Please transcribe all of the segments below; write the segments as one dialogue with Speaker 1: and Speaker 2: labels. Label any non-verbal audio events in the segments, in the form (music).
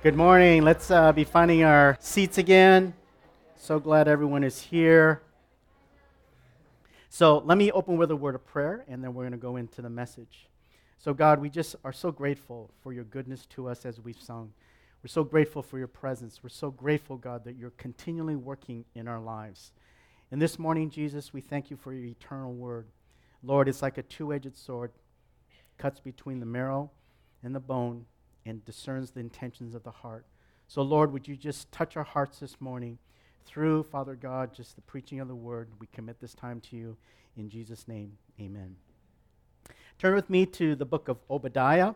Speaker 1: Good morning. Let's uh, be finding our seats again. So glad everyone is here. So let me open with a word of prayer, and then we're going to go into the message. So, God, we just are so grateful for your goodness to us as we've sung. We're so grateful for your presence. We're so grateful, God, that you're continually working in our lives. And this morning, Jesus, we thank you for your eternal word. Lord, it's like a two edged sword, cuts between the marrow and the bone and discerns the intentions of the heart. So, Lord, would you just touch our hearts this morning through, Father God, just the preaching of the word. We commit this time to you. In Jesus' name, amen. Turn with me to the book of Obadiah.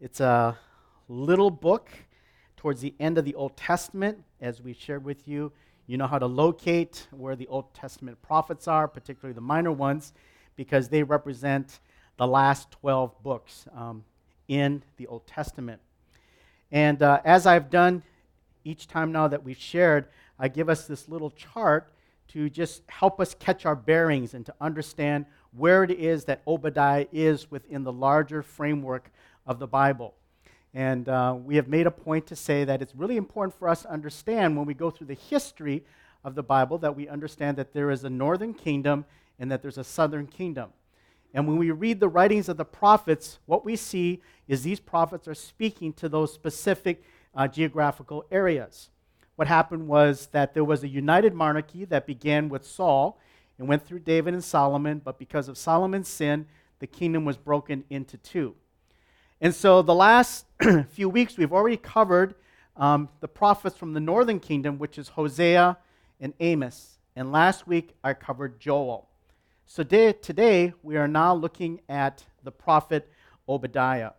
Speaker 1: It's a little book towards the end of the Old Testament, as we shared with you. You know how to locate where the Old Testament prophets are, particularly the minor ones, because they represent the last 12 books. Um, in the Old Testament. And uh, as I've done each time now that we've shared, I give us this little chart to just help us catch our bearings and to understand where it is that Obadiah is within the larger framework of the Bible. And uh, we have made a point to say that it's really important for us to understand when we go through the history of the Bible that we understand that there is a northern kingdom and that there's a southern kingdom. And when we read the writings of the prophets, what we see is these prophets are speaking to those specific uh, geographical areas. What happened was that there was a united monarchy that began with Saul and went through David and Solomon, but because of Solomon's sin, the kingdom was broken into two. And so the last (clears throat) few weeks, we've already covered um, the prophets from the northern kingdom, which is Hosea and Amos. And last week, I covered Joel. So today, we are now looking at the prophet Obadiah.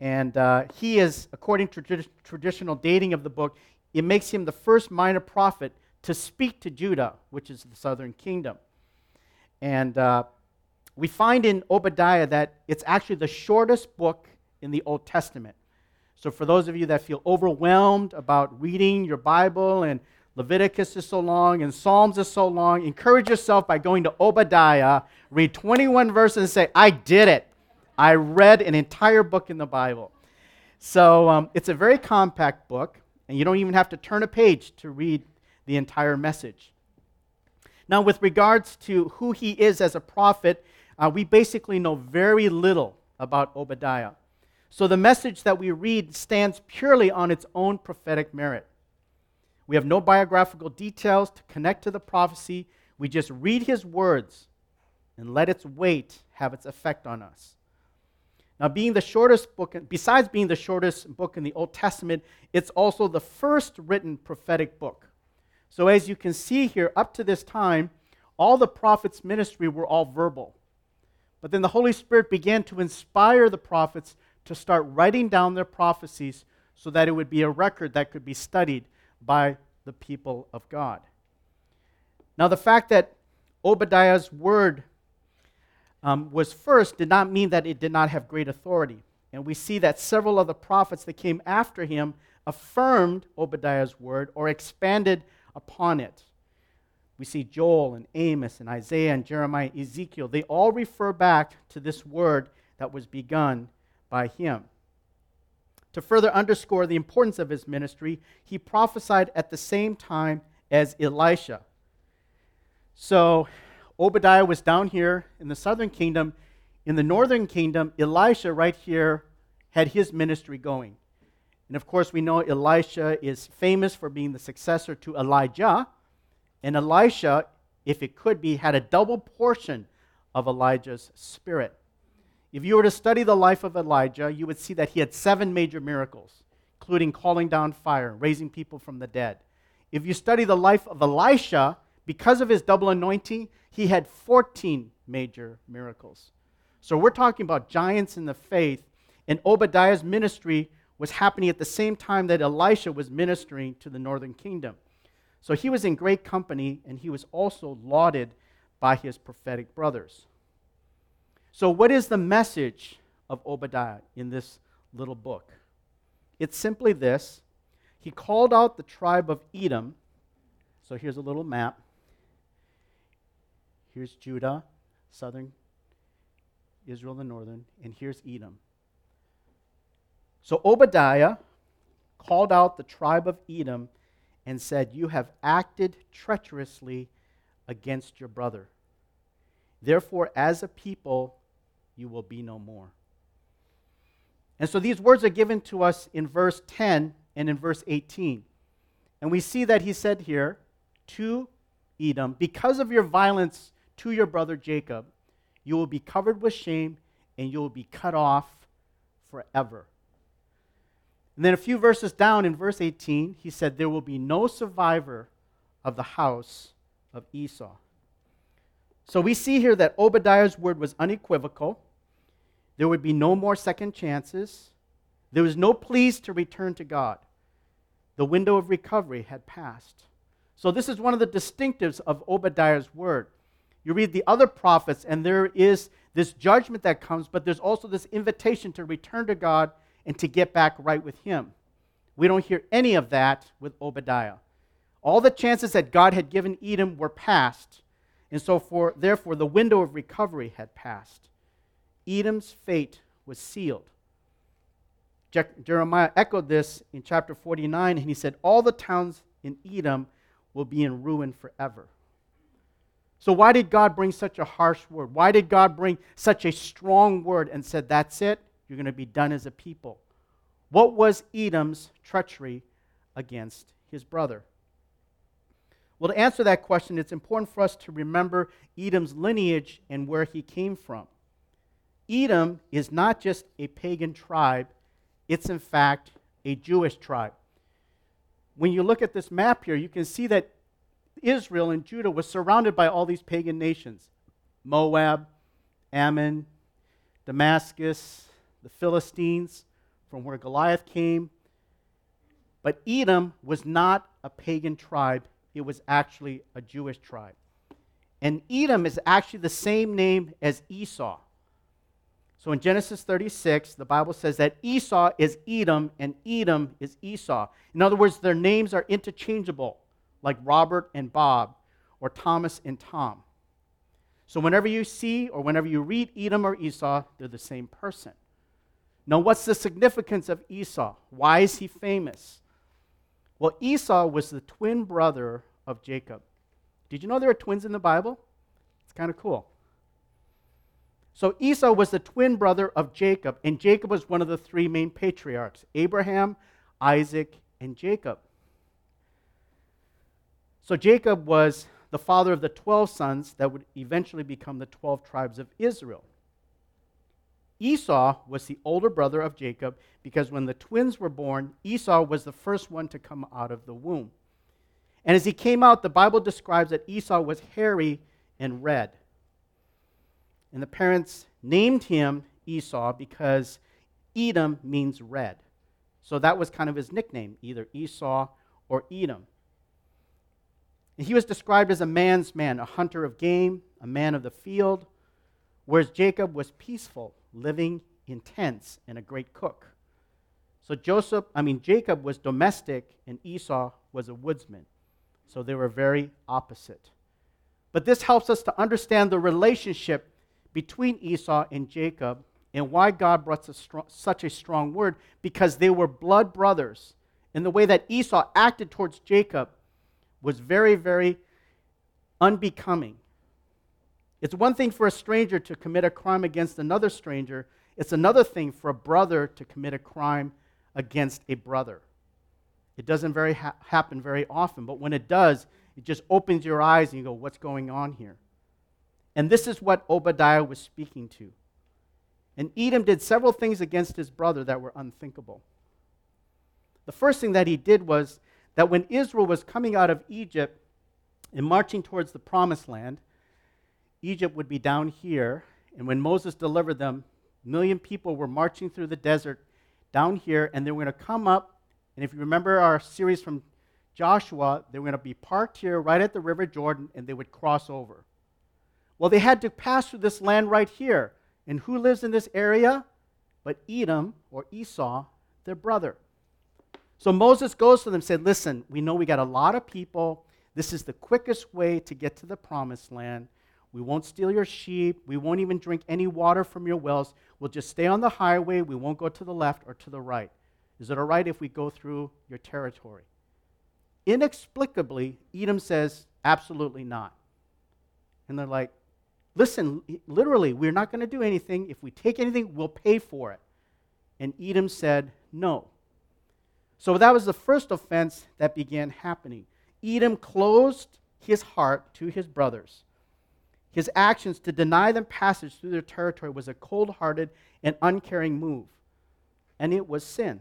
Speaker 1: And uh, he is, according to trad- traditional dating of the book, it makes him the first minor prophet to speak to Judah, which is the southern kingdom. And uh, we find in Obadiah that it's actually the shortest book in the Old Testament. So, for those of you that feel overwhelmed about reading your Bible and Leviticus is so long and Psalms is so long. Encourage yourself by going to Obadiah, read 21 verses, and say, I did it. I read an entire book in the Bible. So um, it's a very compact book, and you don't even have to turn a page to read the entire message. Now, with regards to who he is as a prophet, uh, we basically know very little about Obadiah. So the message that we read stands purely on its own prophetic merit. We have no biographical details to connect to the prophecy. We just read his words and let its weight have its effect on us. Now, being the shortest book, besides being the shortest book in the Old Testament, it's also the first written prophetic book. So, as you can see here, up to this time, all the prophets' ministry were all verbal. But then the Holy Spirit began to inspire the prophets to start writing down their prophecies so that it would be a record that could be studied by the people of God. Now, the fact that Obadiah's word um, was first did not mean that it did not have great authority. And we see that several of the prophets that came after him affirmed Obadiah's word or expanded upon it. We see Joel and Amos and Isaiah and Jeremiah, Ezekiel. They all refer back to this word that was begun by him. To further underscore the importance of his ministry, he prophesied at the same time as Elisha. So, Obadiah was down here in the southern kingdom. In the northern kingdom, Elisha, right here, had his ministry going. And of course, we know Elisha is famous for being the successor to Elijah. And Elisha, if it could be, had a double portion of Elijah's spirit. If you were to study the life of Elijah, you would see that he had seven major miracles, including calling down fire, raising people from the dead. If you study the life of Elisha, because of his double anointing, he had 14 major miracles. So we're talking about giants in the faith, and Obadiah's ministry was happening at the same time that Elisha was ministering to the northern kingdom. So he was in great company, and he was also lauded by his prophetic brothers. So, what is the message of Obadiah in this little book? It's simply this He called out the tribe of Edom. So, here's a little map. Here's Judah, southern Israel, the northern, and here's Edom. So, Obadiah called out the tribe of Edom and said, You have acted treacherously against your brother. Therefore, as a people, you will be no more. And so these words are given to us in verse 10 and in verse 18. And we see that he said here to Edom, Because of your violence to your brother Jacob, you will be covered with shame and you will be cut off forever. And then a few verses down in verse 18, he said, There will be no survivor of the house of Esau. So we see here that Obadiah's word was unequivocal. There would be no more second chances. There was no pleas to return to God. The window of recovery had passed. So, this is one of the distinctives of Obadiah's word. You read the other prophets, and there is this judgment that comes, but there's also this invitation to return to God and to get back right with Him. We don't hear any of that with Obadiah. All the chances that God had given Edom were past, and so for, therefore the window of recovery had passed. Edom's fate was sealed. Je- Jeremiah echoed this in chapter 49, and he said, All the towns in Edom will be in ruin forever. So, why did God bring such a harsh word? Why did God bring such a strong word and said, That's it? You're going to be done as a people. What was Edom's treachery against his brother? Well, to answer that question, it's important for us to remember Edom's lineage and where he came from. Edom is not just a pagan tribe, it's in fact a Jewish tribe. When you look at this map here, you can see that Israel and Judah was surrounded by all these pagan nations Moab, Ammon, Damascus, the Philistines, from where Goliath came. But Edom was not a pagan tribe, it was actually a Jewish tribe. And Edom is actually the same name as Esau. So in Genesis 36, the Bible says that Esau is Edom and Edom is Esau. In other words, their names are interchangeable, like Robert and Bob or Thomas and Tom. So whenever you see or whenever you read Edom or Esau, they're the same person. Now, what's the significance of Esau? Why is he famous? Well, Esau was the twin brother of Jacob. Did you know there are twins in the Bible? It's kind of cool. So, Esau was the twin brother of Jacob, and Jacob was one of the three main patriarchs Abraham, Isaac, and Jacob. So, Jacob was the father of the 12 sons that would eventually become the 12 tribes of Israel. Esau was the older brother of Jacob because when the twins were born, Esau was the first one to come out of the womb. And as he came out, the Bible describes that Esau was hairy and red. And the parents named him Esau because Edom means red. So that was kind of his nickname, either Esau or Edom. And he was described as a man's man, a hunter of game, a man of the field, whereas Jacob was peaceful, living in tents, and a great cook. So Joseph, I mean Jacob was domestic and Esau was a woodsman. So they were very opposite. But this helps us to understand the relationship between Esau and Jacob and why God brought such a strong word because they were blood brothers. And the way that Esau acted towards Jacob was very, very unbecoming. It's one thing for a stranger to commit a crime against another stranger, it's another thing for a brother to commit a crime against a brother. It doesn't very ha- happen very often, but when it does, it just opens your eyes and you go, What's going on here? And this is what Obadiah was speaking to. And Edom did several things against his brother that were unthinkable. The first thing that he did was that when Israel was coming out of Egypt and marching towards the promised land, Egypt would be down here. And when Moses delivered them, a million people were marching through the desert down here, and they were going to come up. And if you remember our series from Joshua, they were going to be parked here right at the River Jordan, and they would cross over. Well, they had to pass through this land right here. And who lives in this area? But Edom or Esau, their brother. So Moses goes to them and said, Listen, we know we got a lot of people. This is the quickest way to get to the promised land. We won't steal your sheep. We won't even drink any water from your wells. We'll just stay on the highway. We won't go to the left or to the right. Is it all right if we go through your territory? Inexplicably, Edom says, Absolutely not. And they're like, Listen, literally, we're not going to do anything. If we take anything, we'll pay for it. And Edom said, No. So that was the first offense that began happening. Edom closed his heart to his brothers. His actions to deny them passage through their territory was a cold hearted and uncaring move. And it was sin.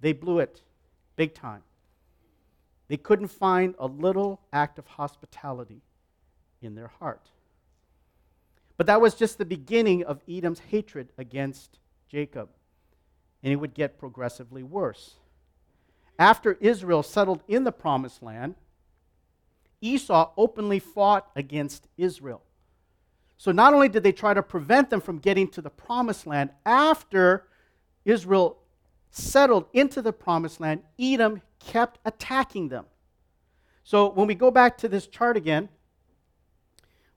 Speaker 1: They blew it big time. They couldn't find a little act of hospitality in their heart. But that was just the beginning of Edom's hatred against Jacob. And it would get progressively worse. After Israel settled in the promised land, Esau openly fought against Israel. So not only did they try to prevent them from getting to the promised land, after Israel settled into the promised land, Edom kept attacking them. So when we go back to this chart again,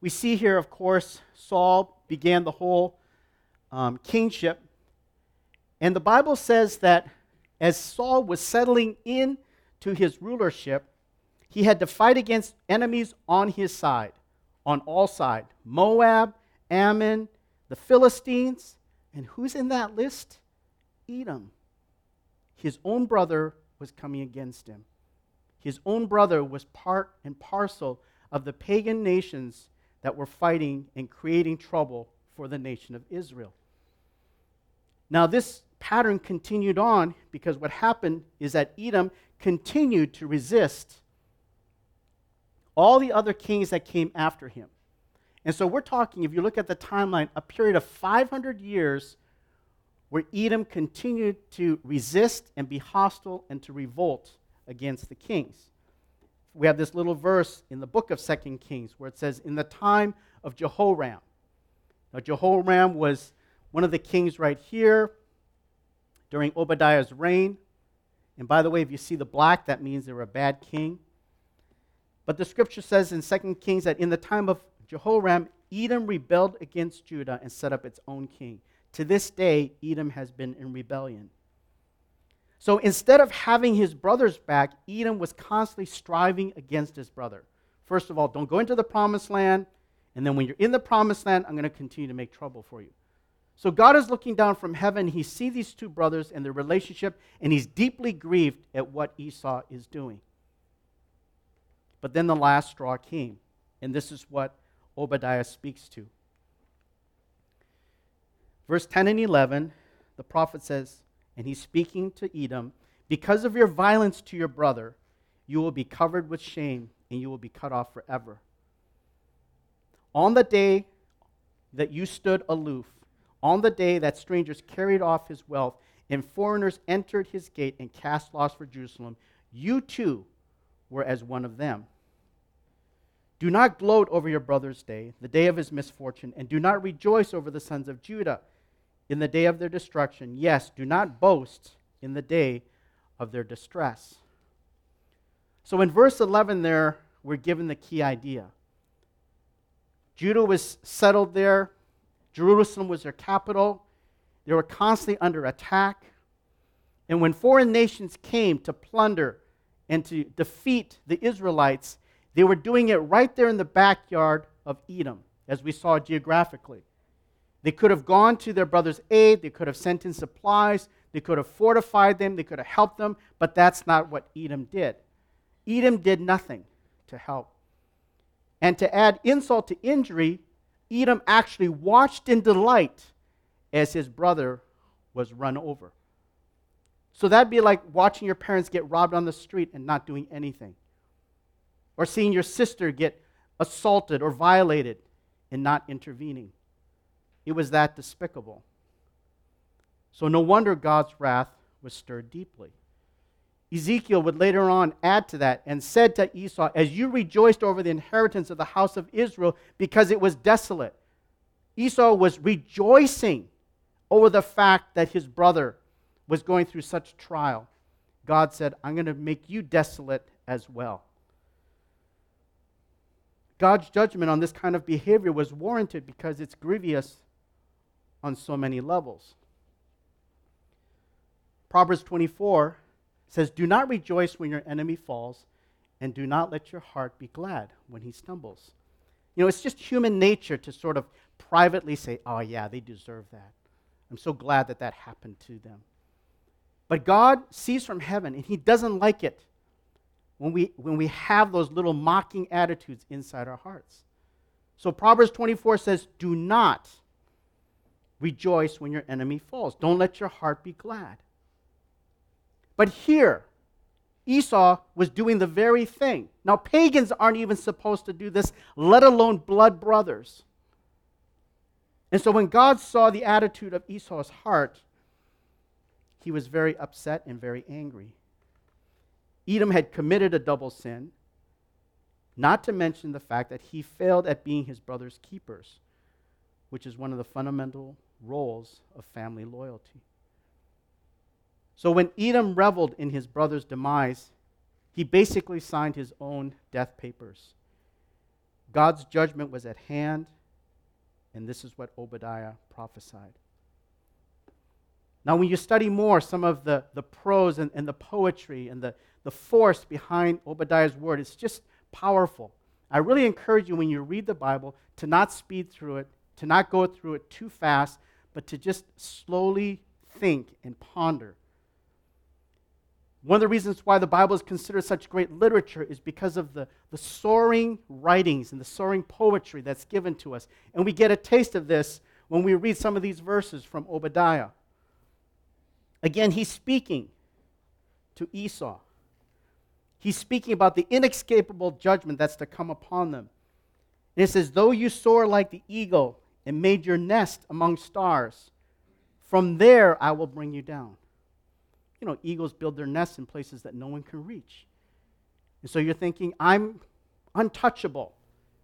Speaker 1: we see here, of course, Saul began the whole um, kingship. And the Bible says that as Saul was settling in to his rulership, he had to fight against enemies on his side, on all sides Moab, Ammon, the Philistines. And who's in that list? Edom. His own brother was coming against him. His own brother was part and parcel of the pagan nations that were fighting and creating trouble for the nation of Israel. Now, this pattern continued on because what happened is that Edom continued to resist all the other kings that came after him. And so we're talking, if you look at the timeline, a period of 500 years where Edom continued to resist and be hostile and to revolt against the kings. We have this little verse in the book of Second Kings where it says, In the time of Jehoram. Now, Jehoram was one of the kings right here during Obadiah's reign. And by the way, if you see the black, that means they were a bad king. But the scripture says in 2 Kings that in the time of Jehoram, Edom rebelled against Judah and set up its own king. To this day, Edom has been in rebellion. So instead of having his brothers back, Edom was constantly striving against his brother. First of all, don't go into the promised land. And then when you're in the promised land, I'm going to continue to make trouble for you. So God is looking down from heaven. He sees these two brothers and their relationship, and he's deeply grieved at what Esau is doing. But then the last straw came. And this is what Obadiah speaks to. Verse 10 and 11, the prophet says, and he's speaking to Edom, because of your violence to your brother, you will be covered with shame and you will be cut off forever. On the day that you stood aloof, on the day that strangers carried off his wealth and foreigners entered his gate and cast lots for Jerusalem, you too were as one of them. Do not gloat over your brother's day, the day of his misfortune, and do not rejoice over the sons of Judah in the day of their destruction. Yes, do not boast in the day of their distress. So in verse 11, there, we're given the key idea. Judah was settled there, Jerusalem was their capital. They were constantly under attack. And when foreign nations came to plunder and to defeat the Israelites, they were doing it right there in the backyard of Edom, as we saw geographically. They could have gone to their brother's aid, they could have sent in supplies, they could have fortified them, they could have helped them, but that's not what Edom did. Edom did nothing to help. And to add insult to injury, Edom actually watched in delight as his brother was run over. So that'd be like watching your parents get robbed on the street and not doing anything or seeing your sister get assaulted or violated and not intervening. It was that despicable. So, no wonder God's wrath was stirred deeply. Ezekiel would later on add to that and said to Esau, As you rejoiced over the inheritance of the house of Israel because it was desolate, Esau was rejoicing over the fact that his brother was going through such trial. God said, I'm going to make you desolate as well. God's judgment on this kind of behavior was warranted because it's grievous on so many levels. Proverbs 24 says, Do not rejoice when your enemy falls, and do not let your heart be glad when he stumbles. You know, it's just human nature to sort of privately say, Oh, yeah, they deserve that. I'm so glad that that happened to them. But God sees from heaven, and He doesn't like it when we, when we have those little mocking attitudes inside our hearts. So Proverbs 24 says, Do not rejoice when your enemy falls. Don't let your heart be glad. But here, Esau was doing the very thing. Now, pagans aren't even supposed to do this, let alone blood brothers. And so when God saw the attitude of Esau's heart, he was very upset and very angry. Edom had committed a double sin, not to mention the fact that he failed at being his brother's keepers, which is one of the fundamental roles of family loyalty. So when Edom reveled in his brother's demise, he basically signed his own death papers. God's judgment was at hand, and this is what Obadiah prophesied. Now, when you study more some of the, the prose and, and the poetry and the, the force behind Obadiah's word, it's just powerful. I really encourage you when you read the Bible to not speed through it, to not go through it too fast, but to just slowly think and ponder. One of the reasons why the Bible is considered such great literature is because of the, the soaring writings and the soaring poetry that's given to us. And we get a taste of this when we read some of these verses from Obadiah. Again, he's speaking to Esau. He's speaking about the inescapable judgment that's to come upon them. And it says, Though you soar like the eagle and made your nest among stars, from there I will bring you down. You know, eagles build their nests in places that no one can reach. And so you're thinking, I'm untouchable.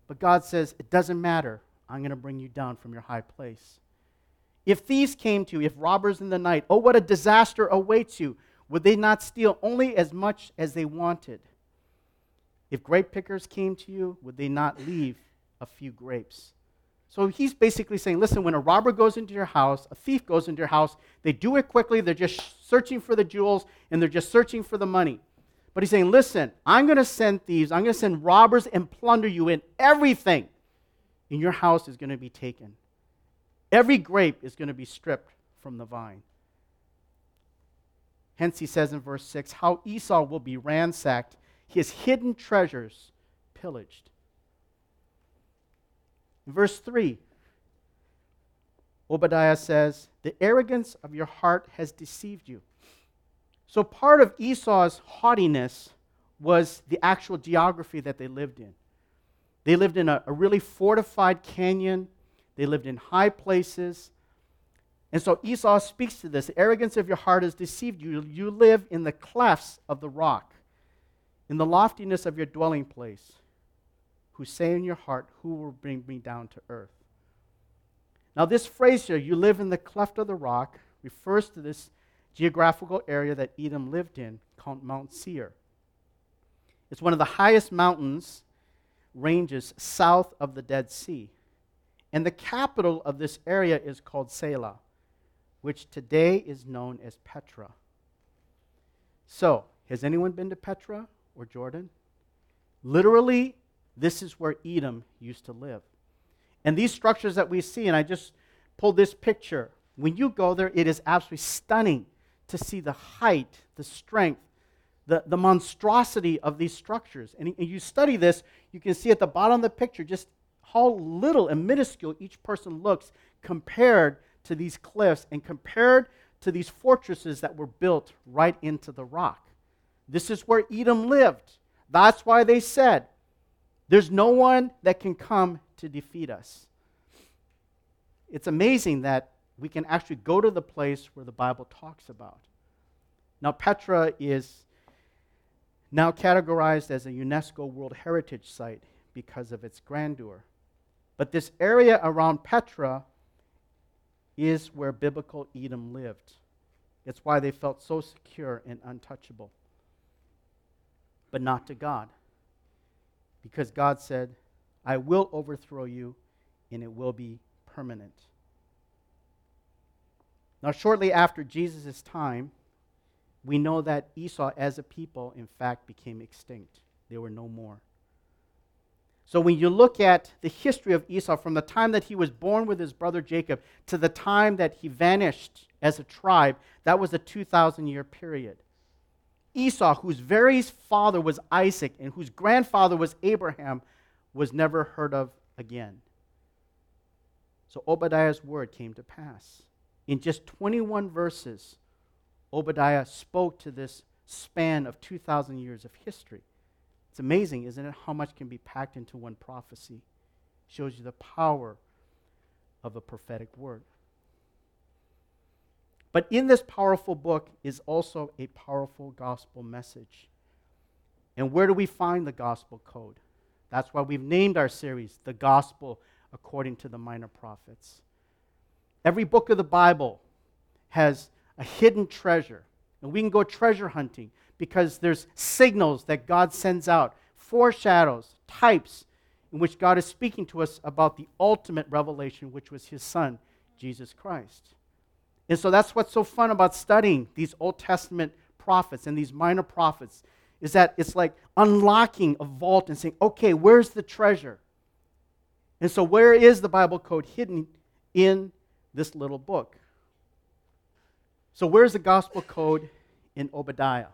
Speaker 1: But God says, It doesn't matter. I'm going to bring you down from your high place. If thieves came to you, if robbers in the night, oh, what a disaster awaits you. Would they not steal only as much as they wanted? If grape pickers came to you, would they not leave a few grapes? So he's basically saying, listen, when a robber goes into your house, a thief goes into your house, they do it quickly, they're just searching for the jewels, and they're just searching for the money. But he's saying, listen, I'm going to send thieves, I'm going to send robbers and plunder you, and everything in your house is going to be taken. Every grape is going to be stripped from the vine. Hence, he says in verse 6 how Esau will be ransacked, his hidden treasures pillaged. Verse 3, Obadiah says, The arrogance of your heart has deceived you. So, part of Esau's haughtiness was the actual geography that they lived in. They lived in a, a really fortified canyon they lived in high places. And so Esau speaks to this. The arrogance of your heart has deceived you. You live in the clefts of the rock, in the loftiness of your dwelling place, who say in your heart, Who will bring me down to earth? Now, this phrase here, you live in the cleft of the rock, refers to this geographical area that Edom lived in, called Mount Seir. It's one of the highest mountains ranges south of the Dead Sea. And the capital of this area is called Selah, which today is known as Petra. So, has anyone been to Petra or Jordan? Literally, this is where Edom used to live. And these structures that we see, and I just pulled this picture, when you go there, it is absolutely stunning to see the height, the strength, the, the monstrosity of these structures. And, and you study this, you can see at the bottom of the picture just how little and minuscule each person looks compared to these cliffs and compared to these fortresses that were built right into the rock. This is where Edom lived. That's why they said, There's no one that can come to defeat us. It's amazing that we can actually go to the place where the Bible talks about. Now, Petra is now categorized as a UNESCO World Heritage Site because of its grandeur. But this area around Petra is where biblical Edom lived. It's why they felt so secure and untouchable. But not to God. Because God said, I will overthrow you and it will be permanent. Now, shortly after Jesus' time, we know that Esau, as a people, in fact, became extinct. They were no more. So when you look at the history of Esau from the time that he was born with his brother Jacob to the time that he vanished as a tribe, that was a 2,000 year period. Esau, whose very father was Isaac and whose grandfather was Abraham, was never heard of again. So Obadiah's word came to pass. In just 21 verses, Obadiah spoke to this span of 2,000 years of history. It's amazing, isn't it, how much can be packed into one prophecy? Shows you the power of a prophetic word. But in this powerful book is also a powerful gospel message. And where do we find the gospel code? That's why we've named our series The Gospel According to the Minor Prophets. Every book of the Bible has a hidden treasure. And we can go treasure hunting because there's signals that God sends out, foreshadows, types in which God is speaking to us about the ultimate revelation, which was his son, Jesus Christ. And so that's what's so fun about studying these Old Testament prophets and these minor prophets is that it's like unlocking a vault and saying, okay, where's the treasure? And so, where is the Bible code hidden in this little book? So, where's the gospel code in Obadiah?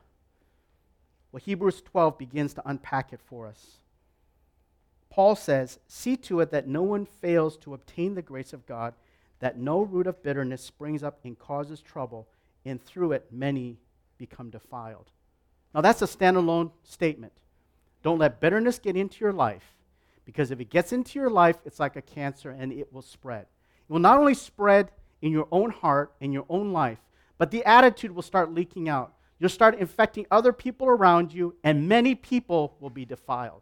Speaker 1: Well, Hebrews 12 begins to unpack it for us. Paul says, See to it that no one fails to obtain the grace of God that no root of bitterness springs up and causes trouble, and through it many become defiled. Now, that's a standalone statement. Don't let bitterness get into your life, because if it gets into your life, it's like a cancer and it will spread. It will not only spread in your own heart, in your own life, but the attitude will start leaking out. You'll start infecting other people around you, and many people will be defiled.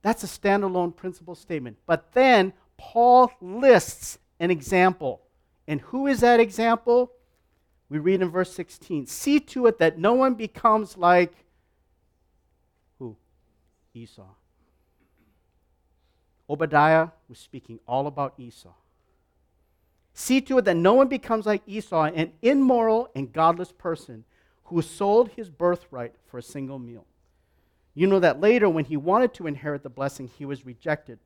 Speaker 1: That's a standalone principle statement. But then Paul lists an example. And who is that example? We read in verse 16 See to it that no one becomes like who? Esau. Obadiah was speaking all about Esau. See to it that no one becomes like Esau, an immoral and godless person who sold his birthright for a single meal. You know that later, when he wanted to inherit the blessing, he was rejected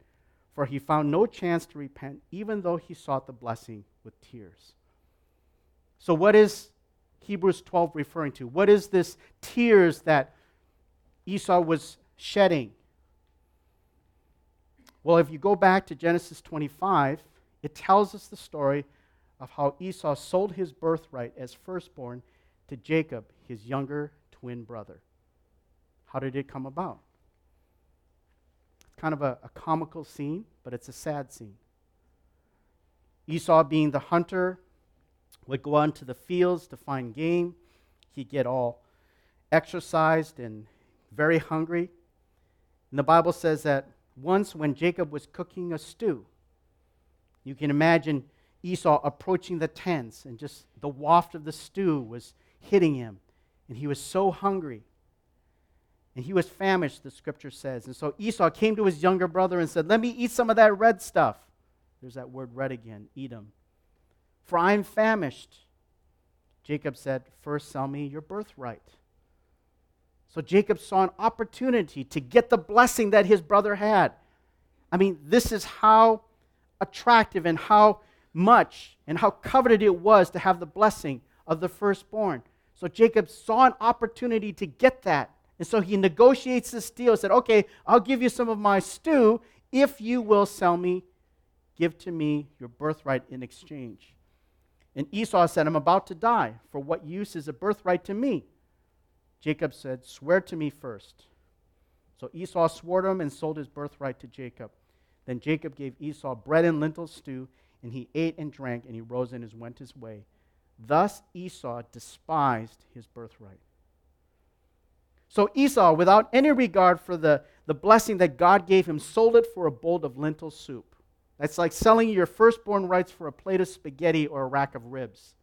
Speaker 1: for he found no chance to repent, even though he sought the blessing with tears. So, what is Hebrews 12 referring to? What is this tears that Esau was shedding? Well, if you go back to Genesis 25, it tells us the story of how Esau sold his birthright as firstborn to Jacob, his younger twin brother. How did it come about? Kind of a, a comical scene, but it's a sad scene. Esau, being the hunter, would go out into the fields to find game. He'd get all exercised and very hungry. And the Bible says that once when Jacob was cooking a stew, you can imagine Esau approaching the tents and just the waft of the stew was hitting him. And he was so hungry. And he was famished, the scripture says. And so Esau came to his younger brother and said, Let me eat some of that red stuff. There's that word red again, Edom. For I am famished. Jacob said, First sell me your birthright. So Jacob saw an opportunity to get the blessing that his brother had. I mean, this is how attractive and how much and how coveted it was to have the blessing of the firstborn. So Jacob saw an opportunity to get that. And so he negotiates this deal, said, Okay, I'll give you some of my stew if you will sell me, give to me your birthright in exchange. And Esau said, I'm about to die. For what use is a birthright to me? Jacob said, Swear to me first. So Esau swore to him and sold his birthright to Jacob. Then Jacob gave Esau bread and lentil stew, and he ate and drank, and he rose and went his way. Thus Esau despised his birthright. So Esau, without any regard for the, the blessing that God gave him, sold it for a bowl of lentil soup. That's like selling your firstborn rights for a plate of spaghetti or a rack of ribs.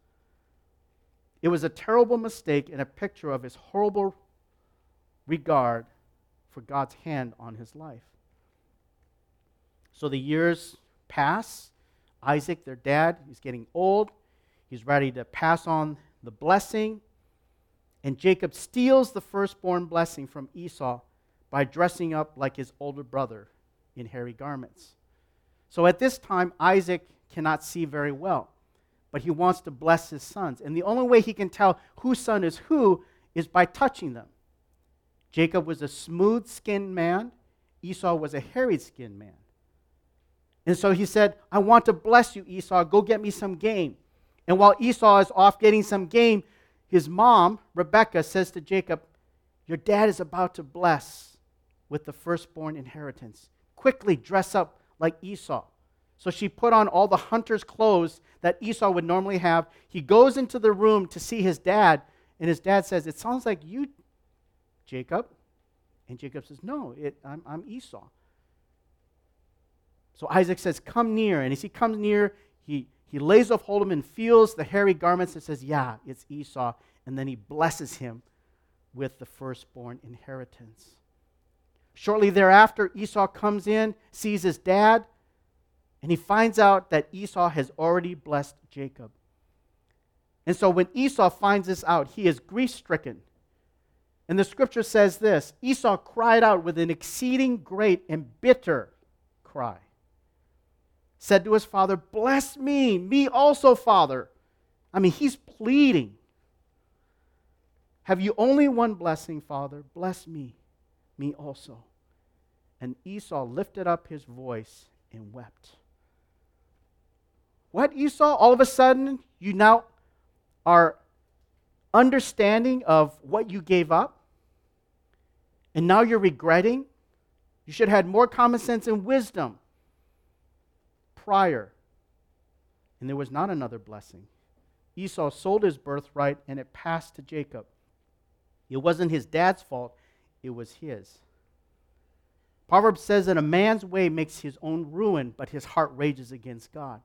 Speaker 1: It was a terrible mistake and a picture of his horrible regard for God's hand on his life. So the years pass. Isaac, their dad, is getting old. He's ready to pass on the blessing. And Jacob steals the firstborn blessing from Esau by dressing up like his older brother in hairy garments. So at this time, Isaac cannot see very well, but he wants to bless his sons. And the only way he can tell whose son is who is by touching them. Jacob was a smooth skinned man, Esau was a hairy skinned man. And so he said, I want to bless you, Esau. Go get me some game. And while Esau is off getting some game, his mom, Rebekah, says to Jacob, Your dad is about to bless with the firstborn inheritance. Quickly dress up like Esau. So she put on all the hunter's clothes that Esau would normally have. He goes into the room to see his dad, and his dad says, It sounds like you, Jacob. And Jacob says, No, it, I'm, I'm Esau. So Isaac says, Come near. And as he comes near, he, he lays off hold of him and feels the hairy garments and says, Yeah, it's Esau. And then he blesses him with the firstborn inheritance. Shortly thereafter, Esau comes in, sees his dad, and he finds out that Esau has already blessed Jacob. And so when Esau finds this out, he is grief stricken. And the scripture says this Esau cried out with an exceeding great and bitter cry. Said to his father, Bless me, me also, father. I mean, he's pleading. Have you only one blessing, father? Bless me, me also. And Esau lifted up his voice and wept. What, Esau? All of a sudden, you now are understanding of what you gave up? And now you're regretting? You should have had more common sense and wisdom prior. And there was not another blessing. Esau sold his birthright and it passed to Jacob. It wasn't his dad's fault, it was his. Proverbs says that a man's way makes his own ruin, but his heart rages against God.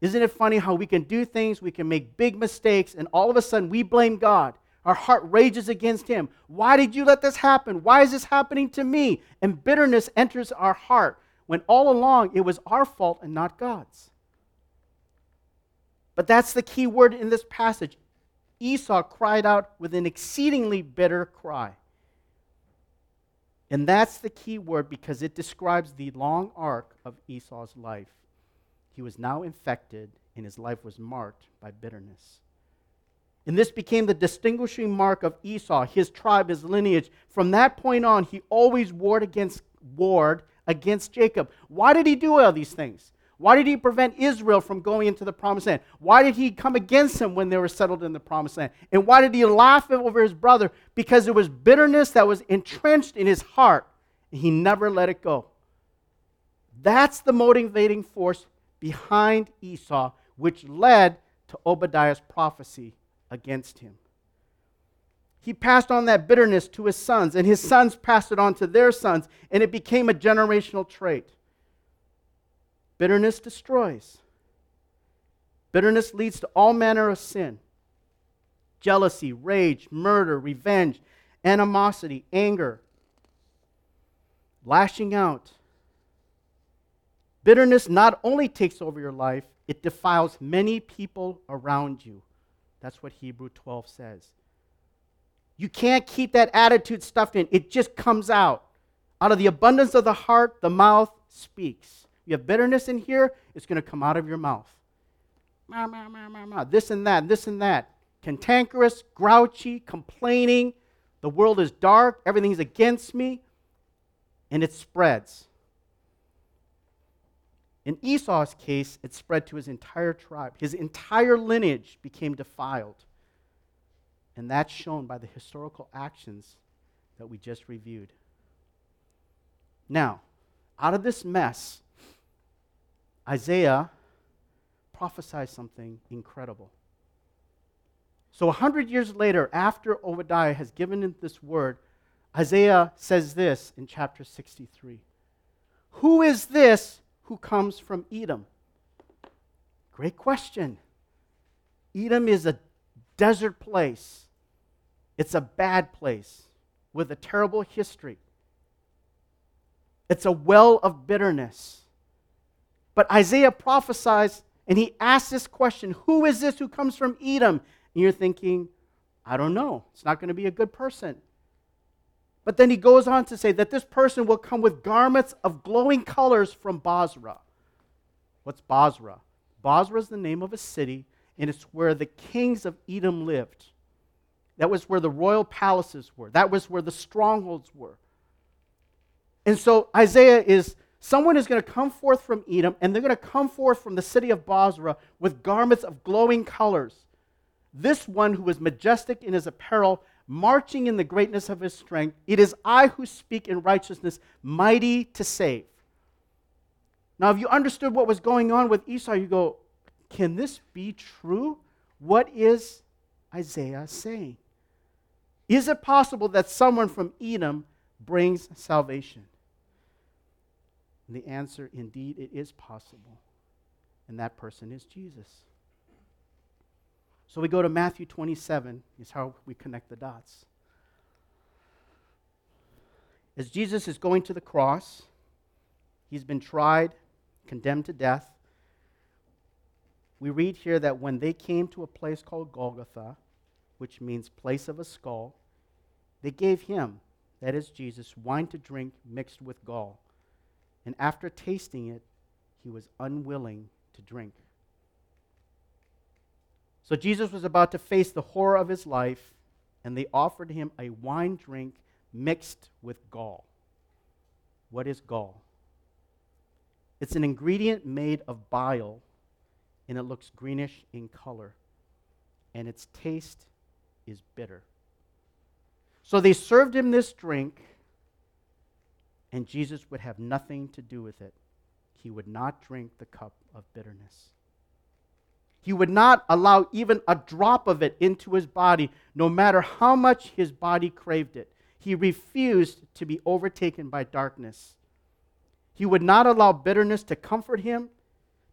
Speaker 1: Isn't it funny how we can do things, we can make big mistakes, and all of a sudden we blame God? Our heart rages against Him. Why did you let this happen? Why is this happening to me? And bitterness enters our heart when all along it was our fault and not God's. But that's the key word in this passage. Esau cried out with an exceedingly bitter cry. And that's the key word because it describes the long arc of Esau's life. He was now infected, and his life was marked by bitterness. And this became the distinguishing mark of Esau, his tribe, his lineage. From that point on, he always warred against, warred against Jacob. Why did he do all these things? Why did he prevent Israel from going into the promised land? Why did he come against them when they were settled in the promised land? And why did he laugh over his brother? Because there was bitterness that was entrenched in his heart, and he never let it go. That's the motivating force behind Esau, which led to Obadiah's prophecy against him. He passed on that bitterness to his sons, and his sons passed it on to their sons, and it became a generational trait. Bitterness destroys. Bitterness leads to all manner of sin jealousy, rage, murder, revenge, animosity, anger, lashing out. Bitterness not only takes over your life, it defiles many people around you. That's what Hebrew 12 says. You can't keep that attitude stuffed in. It just comes out. Out of the abundance of the heart, the mouth speaks. You have bitterness in here, it's going to come out of your mouth. This and that, this and that. Cantankerous, grouchy, complaining. The world is dark, everything's against me, and it spreads. In Esau's case, it spread to his entire tribe. His entire lineage became defiled. And that's shown by the historical actions that we just reviewed. Now, out of this mess, Isaiah prophesies something incredible. So, a hundred years later, after Obadiah has given this word, Isaiah says this in chapter 63 Who is this who comes from Edom? Great question. Edom is a desert place, it's a bad place with a terrible history. It's a well of bitterness. But Isaiah prophesies and he asks this question Who is this who comes from Edom? And you're thinking, I don't know. It's not going to be a good person. But then he goes on to say that this person will come with garments of glowing colors from Bozrah. What's Bozrah? Bozrah is the name of a city, and it's where the kings of Edom lived. That was where the royal palaces were, that was where the strongholds were. And so Isaiah is someone is going to come forth from Edom, and they're going to come forth from the city of Bozrah with garments of glowing colors. This one who is majestic in his apparel, marching in the greatness of his strength, it is I who speak in righteousness, mighty to save. Now, if you understood what was going on with Esau, you go, can this be true? What is Isaiah saying? Is it possible that someone from Edom brings salvation? And the answer, indeed, it is possible. And that person is Jesus. So we go to Matthew 27, is how we connect the dots. As Jesus is going to the cross, he's been tried, condemned to death. We read here that when they came to a place called Golgotha, which means place of a skull, they gave him, that is Jesus, wine to drink mixed with gall and after tasting it, he was unwilling to drink. So Jesus was about to face the horror of his life, and they offered him a wine drink mixed with gall. What is gall? It's an ingredient made of bile, and it looks greenish in color, and its taste is bitter. So they served him this drink and Jesus would have nothing to do with it. He would not drink the cup of bitterness. He would not allow even a drop of it into his body, no matter how much his body craved it. He refused to be overtaken by darkness. He would not allow bitterness to comfort him,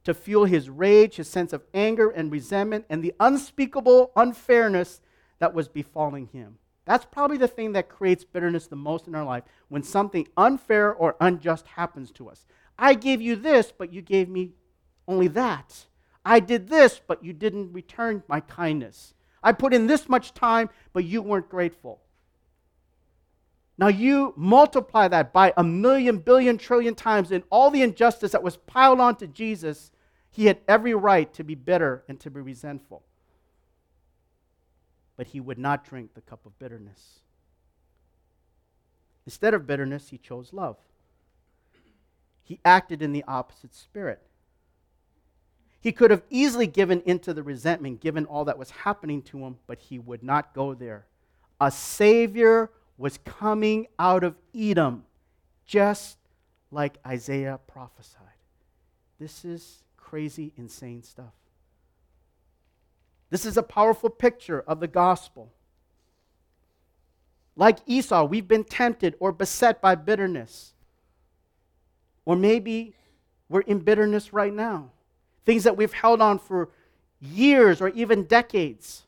Speaker 1: to fuel his rage, his sense of anger and resentment, and the unspeakable unfairness that was befalling him. That's probably the thing that creates bitterness the most in our life when something unfair or unjust happens to us. I gave you this, but you gave me only that. I did this, but you didn't return my kindness. I put in this much time, but you weren't grateful. Now you multiply that by a million, billion, trillion times, and all the injustice that was piled onto Jesus, he had every right to be bitter and to be resentful but he would not drink the cup of bitterness. Instead of bitterness, he chose love. He acted in the opposite spirit. He could have easily given into the resentment given all that was happening to him, but he would not go there. A Savior was coming out of Edom, just like Isaiah prophesied. This is crazy, insane stuff. This is a powerful picture of the gospel. Like Esau, we've been tempted or beset by bitterness. Or maybe we're in bitterness right now. Things that we've held on for years or even decades.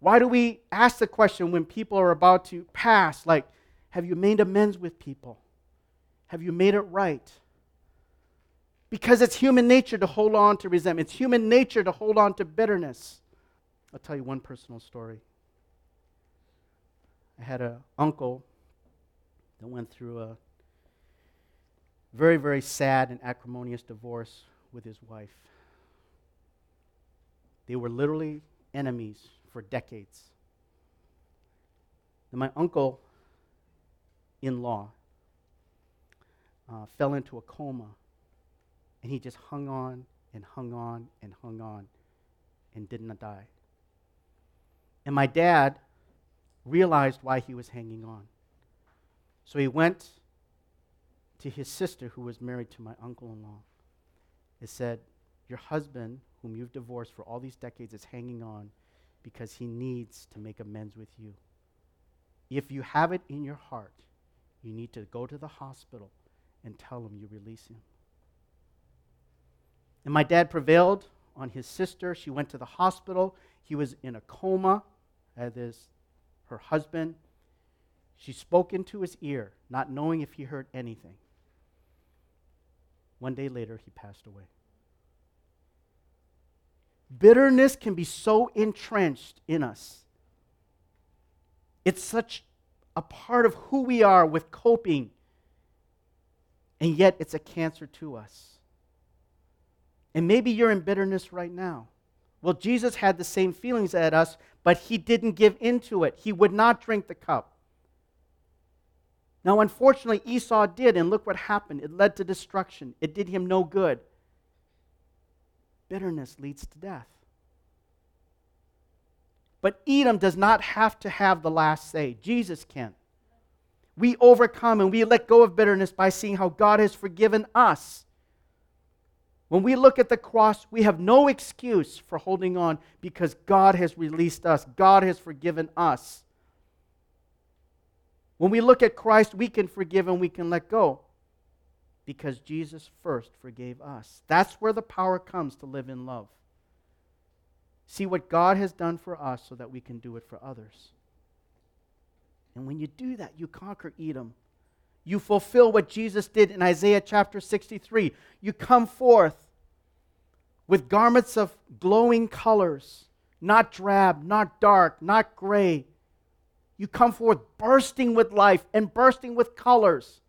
Speaker 1: Why do we ask the question when people are about to pass, like, have you made amends with people? Have you made it right? Because it's human nature to hold on to resentment. It's human nature to hold on to bitterness. I'll tell you one personal story. I had an uncle that went through a very, very sad and acrimonious divorce with his wife. They were literally enemies for decades. And my uncle in law uh, fell into a coma and he just hung on and hung on and hung on and did not die. And my dad realized why he was hanging on. So he went to his sister, who was married to my uncle in law, and said, Your husband, whom you've divorced for all these decades, is hanging on because he needs to make amends with you. If you have it in your heart, you need to go to the hospital and tell him you release him. And my dad prevailed on his sister. She went to the hospital. He was in a coma, as is her husband. She spoke into his ear, not knowing if he heard anything. One day later, he passed away. Bitterness can be so entrenched in us. It's such a part of who we are with coping, and yet it's a cancer to us. And maybe you're in bitterness right now. Well, Jesus had the same feelings at us, but he didn't give into it. He would not drink the cup. Now, unfortunately, Esau did, and look what happened. It led to destruction, it did him no good. Bitterness leads to death. But Edom does not have to have the last say. Jesus can. We overcome and we let go of bitterness by seeing how God has forgiven us. When we look at the cross, we have no excuse for holding on because God has released us, God has forgiven us. When we look at Christ, we can forgive and we can let go because Jesus first forgave us. That's where the power comes to live in love. See what God has done for us so that we can do it for others. And when you do that, you conquer Edom. You fulfill what Jesus did in Isaiah chapter 63. You come forth with garments of glowing colors, not drab, not dark, not gray. You come forth bursting with life and bursting with colors.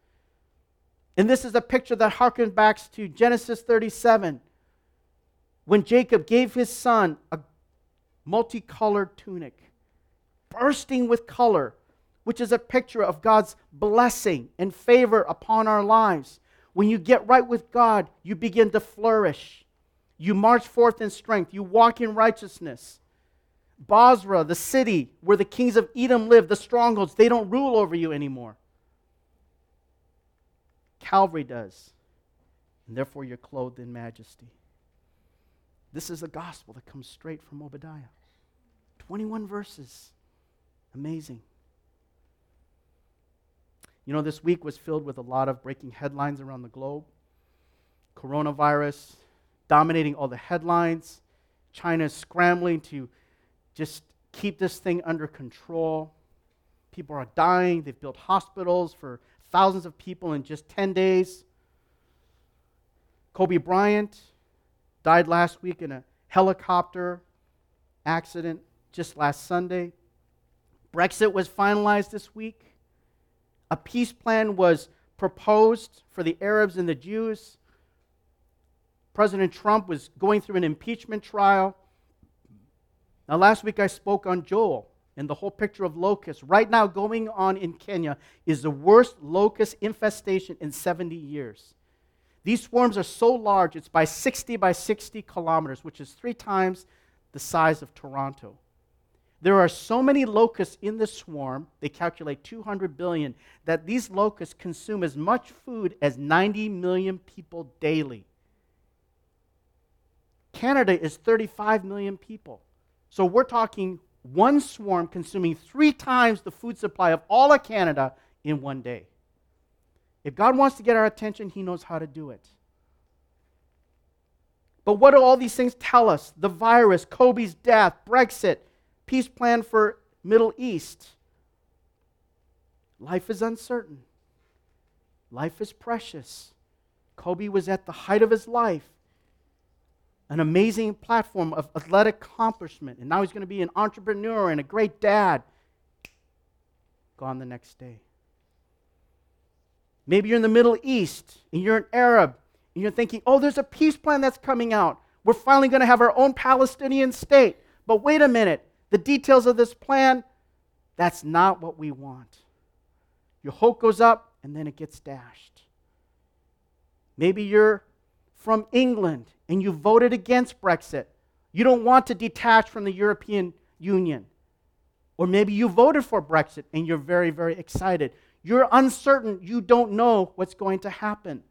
Speaker 1: And this is a picture that harkens back to Genesis 37 when Jacob gave his son a multicolored tunic, bursting with color, which is a picture of God's blessing and favor upon our lives. When you get right with God, you begin to flourish. You march forth in strength. You walk in righteousness. Bozrah, the city where the kings of Edom live, the strongholds, they don't rule over you anymore. Calvary does. And therefore, you're clothed in majesty. This is the gospel that comes straight from Obadiah. 21 verses. Amazing. You know, this week was filled with a lot of breaking headlines around the globe. Coronavirus dominating all the headlines. China is scrambling to just keep this thing under control. People are dying. They've built hospitals for thousands of people in just 10 days. Kobe Bryant died last week in a helicopter accident just last Sunday. Brexit was finalized this week. A peace plan was proposed for the Arabs and the Jews. President Trump was going through an impeachment trial. Now, last week I spoke on Joel and the whole picture of locusts. Right now, going on in Kenya is the worst locust infestation in 70 years. These swarms are so large, it's by 60 by 60 kilometers, which is three times the size of Toronto. There are so many locusts in the swarm, they calculate 200 billion, that these locusts consume as much food as 90 million people daily. Canada is 35 million people. So we're talking one swarm consuming three times the food supply of all of Canada in one day. If God wants to get our attention, He knows how to do it. But what do all these things tell us? The virus, Kobe's death, Brexit, peace plan for Middle East. Life is uncertain. Life is precious. Kobe was at the height of his life an amazing platform of athletic accomplishment, and now he's going to be an entrepreneur and a great dad. Gone the next day. Maybe you're in the Middle East and you're an Arab and you're thinking, oh, there's a peace plan that's coming out. We're finally going to have our own Palestinian state. But wait a minute, the details of this plan, that's not what we want. Your hope goes up and then it gets dashed. Maybe you're from England and you voted against Brexit. You don't want to detach from the European Union. Or maybe you voted for Brexit and you're very, very excited. You're uncertain. You don't know what's going to happen.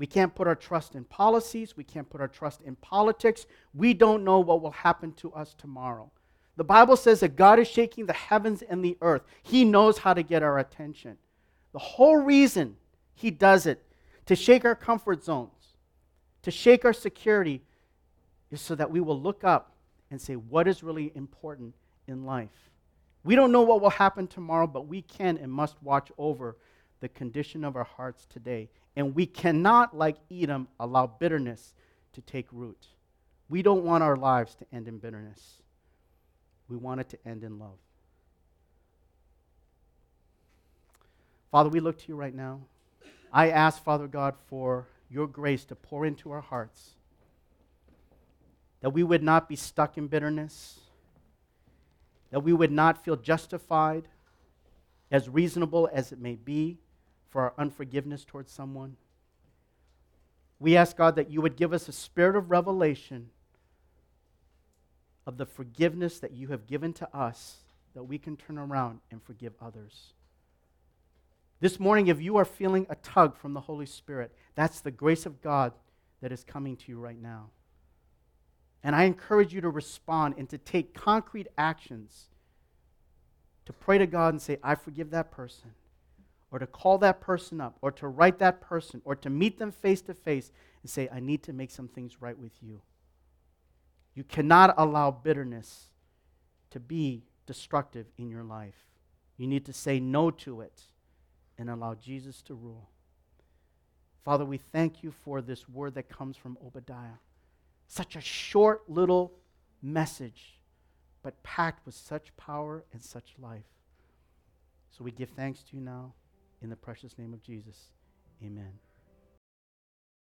Speaker 1: We can't put our trust in policies. We can't put our trust in politics. We don't know what will happen to us tomorrow. The Bible says that God is shaking the heavens and the earth. He knows how to get our attention. The whole reason He does it to shake our comfort zones, to shake our security, is so that we will look up and say, what is really important in life? We don't know what will happen tomorrow, but we can and must watch over the condition of our hearts today. And we cannot, like Edom, allow bitterness to take root. We don't want our lives to end in bitterness. We want it to end in love. Father, we look to you right now. I ask, Father God, for your grace to pour into our hearts, that we would not be stuck in bitterness, that we would not feel justified, as reasonable as it may be, for our unforgiveness towards someone. We ask, God, that you would give us a spirit of revelation of the forgiveness that you have given to us, that we can turn around and forgive others. This morning, if you are feeling a tug from the Holy Spirit, that's the grace of God that is coming to you right now. And I encourage you to respond and to take concrete actions to pray to God and say, I forgive that person, or to call that person up, or to write that person, or to meet them face to face and say, I need to make some things right with you. You cannot allow bitterness to be destructive in your life. You need to say no to it and allow Jesus to rule. Father, we thank you for this word that comes from Obadiah. Such a short little message, but packed with such power and such life. So we give thanks to you now in the precious name of Jesus. Amen.